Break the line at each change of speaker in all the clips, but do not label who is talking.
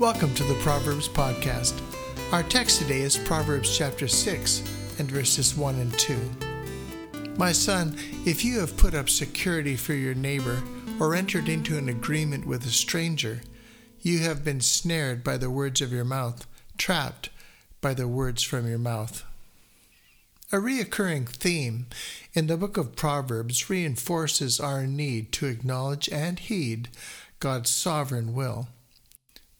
Welcome to the Proverbs Podcast. Our text today is Proverbs chapter 6 and verses 1 and 2. My son, if you have put up security for your neighbor or entered into an agreement with a stranger, you have been snared by the words of your mouth, trapped by the words from your mouth. A reoccurring theme in the book of Proverbs reinforces our need to acknowledge and heed God's sovereign will.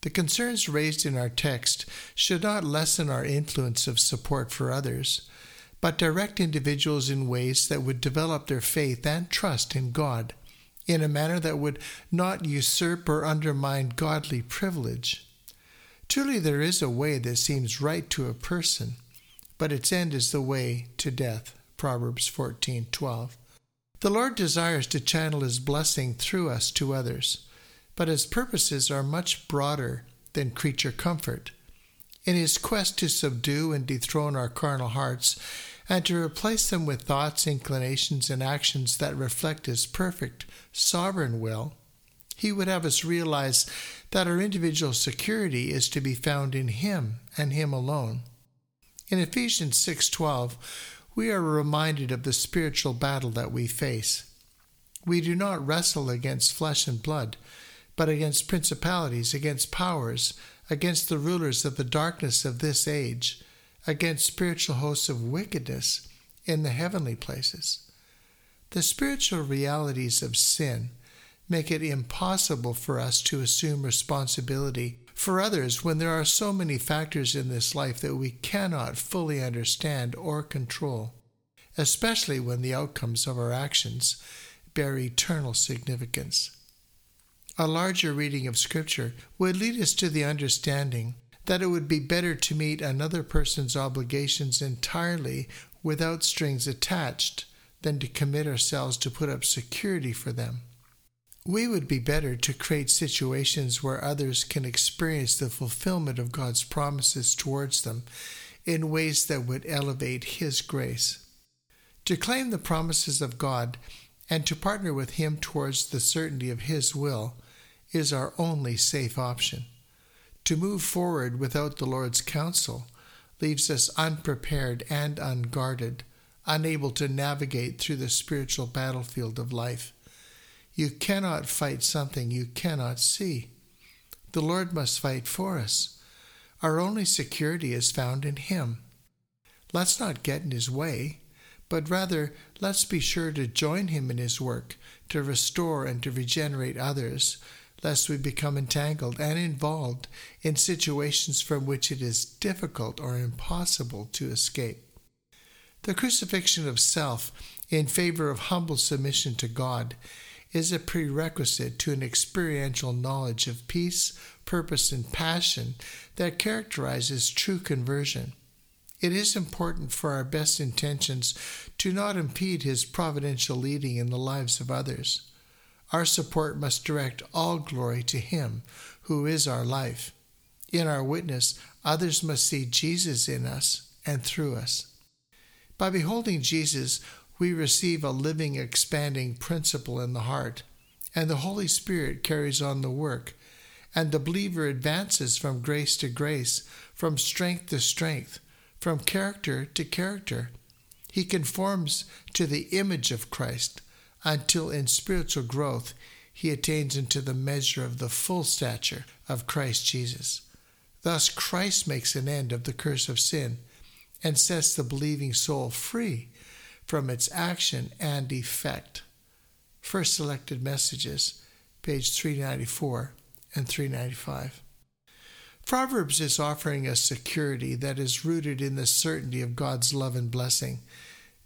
The concerns raised in our text should not lessen our influence of support for others, but direct individuals in ways that would develop their faith and trust in God in a manner that would not usurp or undermine godly privilege. Truly, there is a way that seems right to a person, but its end is the way to death. Proverbs 14:12. The Lord desires to channel his blessing through us to others but his purposes are much broader than creature comfort. In his quest to subdue and dethrone our carnal hearts, and to replace them with thoughts, inclinations, and actions that reflect his perfect, sovereign will, he would have us realize that our individual security is to be found in him and him alone. In Ephesians 6:12, we are reminded of the spiritual battle that we face. We do not wrestle against flesh and blood, but against principalities, against powers, against the rulers of the darkness of this age, against spiritual hosts of wickedness in the heavenly places. The spiritual realities of sin make it impossible for us to assume responsibility for others when there are so many factors in this life that we cannot fully understand or control, especially when the outcomes of our actions bear eternal significance. A larger reading of Scripture would lead us to the understanding that it would be better to meet another person's obligations entirely without strings attached than to commit ourselves to put up security for them. We would be better to create situations where others can experience the fulfillment of God's promises towards them in ways that would elevate His grace. To claim the promises of God and to partner with Him towards the certainty of His will is our only safe option. To move forward without the Lord's counsel leaves us unprepared and unguarded, unable to navigate through the spiritual battlefield of life. You cannot fight something you cannot see. The Lord must fight for us. Our only security is found in Him. Let's not get in His way, but rather let's be sure to join Him in His work to restore and to regenerate others lest we become entangled and involved in situations from which it is difficult or impossible to escape. The crucifixion of self in favor of humble submission to God is a prerequisite to an experiential knowledge of peace, purpose, and passion that characterizes true conversion. It is important for our best intentions to not impede His providential leading in the lives of others. Our support must direct all glory to Him who is our life. In our witness, others must see Jesus in us and through us. By beholding Jesus, we receive a living, expanding principle in the heart, and the Holy Spirit carries on the work, and the believer advances from grace to grace, from strength to strength, from character to character. He conforms to the image of Christ until in spiritual growth he attains into the measure of the full stature of Christ Jesus. Thus, Christ makes an end of the curse of sin and sets the believing soul free from its action and effect. First selected messages, page 394 and 395. Proverbs is offering us security that is rooted in the certainty of God's love and blessing.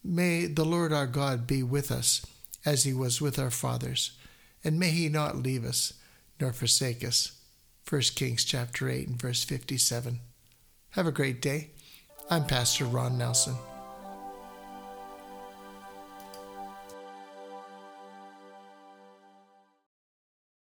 May the Lord our God be with us as he was with our fathers, and may he not leave us nor forsake us. 1 Kings chapter 8 and verse 57. Have a great day. I'm Pastor Ron Nelson.